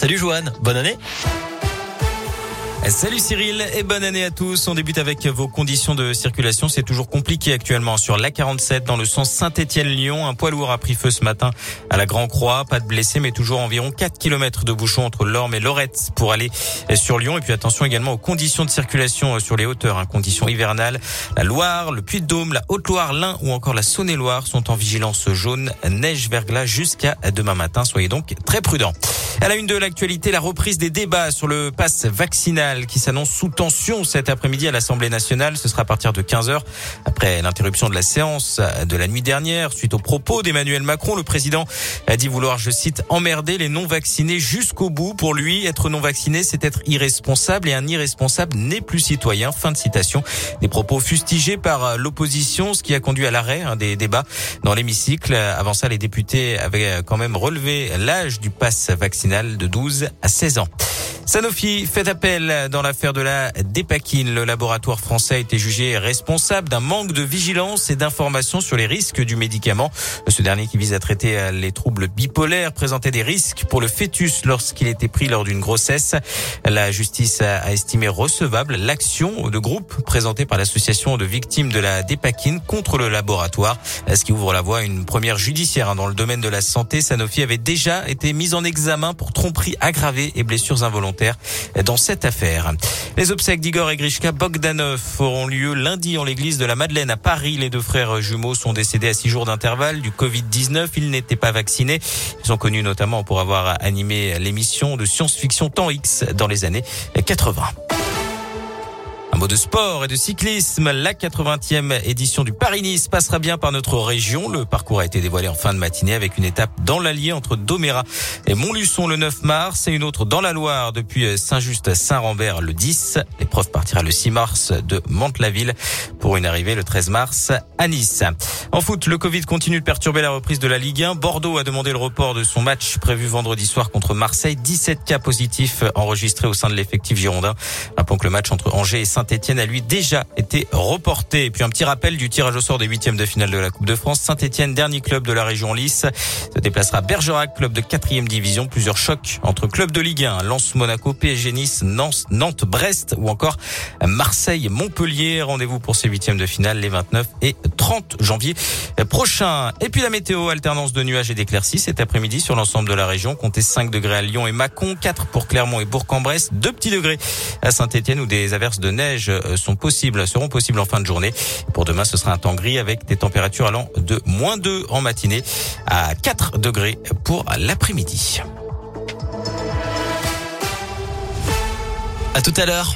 Salut Joanne, bonne année. Salut Cyril et bonne année à tous. On débute avec vos conditions de circulation. C'est toujours compliqué actuellement sur l'A47 dans le sens Saint-Étienne-Lyon. Un poids lourd a pris feu ce matin à la Grand Croix. Pas de blessés mais toujours environ 4 km de bouchons entre Lorme et Lorette pour aller sur Lyon. Et puis attention également aux conditions de circulation sur les hauteurs, hein. conditions hivernales. La Loire, le Puy-de-Dôme, la Haute-Loire, l'Ain ou encore la Saône-et-Loire sont en vigilance jaune, neige, verglas jusqu'à demain matin. Soyez donc très prudents. À la une de l'actualité, la reprise des débats sur le pass vaccinal qui s'annonce sous tension cet après-midi à l'Assemblée nationale. Ce sera à partir de 15h. Après l'interruption de la séance de la nuit dernière, suite aux propos d'Emmanuel Macron, le président a dit vouloir, je cite, emmerder les non-vaccinés jusqu'au bout. Pour lui, être non-vacciné, c'est être irresponsable et un irresponsable n'est plus citoyen. Fin de citation. Des propos fustigés par l'opposition, ce qui a conduit à l'arrêt hein, des débats dans l'hémicycle. Avant ça, les députés avaient quand même relevé l'âge du pass vaccinal de 12 à 16 ans. Sanofi fait appel dans l'affaire de la dépakine. Le laboratoire français a été jugé responsable d'un manque de vigilance et d'information sur les risques du médicament. Ce dernier qui vise à traiter les troubles bipolaires présentait des risques pour le fœtus lorsqu'il était pris lors d'une grossesse. La justice a estimé recevable l'action de groupe présentée par l'association de victimes de la dépakine contre le laboratoire, ce qui ouvre la voie à une première judiciaire dans le domaine de la santé. Sanofi avait déjà été mise en examen pour tromperie aggravée et blessures involontaires dans cette affaire. Les obsèques d'Igor et Grishka Bogdanov auront lieu lundi en l'église de la Madeleine à Paris. Les deux frères jumeaux sont décédés à six jours d'intervalle du Covid-19. Ils n'étaient pas vaccinés. Ils sont connus notamment pour avoir animé l'émission de science-fiction Temps X dans les années 80 mot de sport et de cyclisme, la 80e édition du Paris-Nice passera bien par notre région. Le parcours a été dévoilé en fin de matinée avec une étape dans l'Allier entre Doméra et Montluçon le 9 mars et une autre dans la Loire depuis Saint-Just à Saint-Rambert le 10. L'épreuve partira le 6 mars de Mantes-la-Ville pour une arrivée le 13 mars à Nice. En foot, le Covid continue de perturber la reprise de la Ligue 1. Bordeaux a demandé le report de son match prévu vendredi soir contre Marseille. 17 cas positifs enregistrés au sein de l'effectif girondin. Rappelons que le match entre Angers et saint Saint-Etienne a lui déjà été reporté. Et puis un petit rappel du tirage au sort des huitièmes de finale de la Coupe de France. Saint-Etienne, dernier club de la région Lys, se déplacera Bergerac, club de quatrième division. Plusieurs chocs entre clubs de Ligue 1, Lens, Monaco, PSG Nice, Nantes, Nantes, Brest ou encore Marseille, Montpellier. Rendez-vous pour ces huitièmes de finale les 29 et 30 janvier prochains. Et puis la météo, alternance de nuages et d'éclaircies cet après-midi sur l'ensemble de la région. Comptez 5 degrés à Lyon et Mâcon, 4 pour Clermont et Bourg-en-Bresse, 2 petits degrés à Saint-Etienne où des averses de neige euh, sont possibles, seront possibles en fin de journée. Pour demain, ce sera un temps gris avec des températures allant de moins 2 en matinée à 4 degrés pour l'après-midi. À tout à l'heure.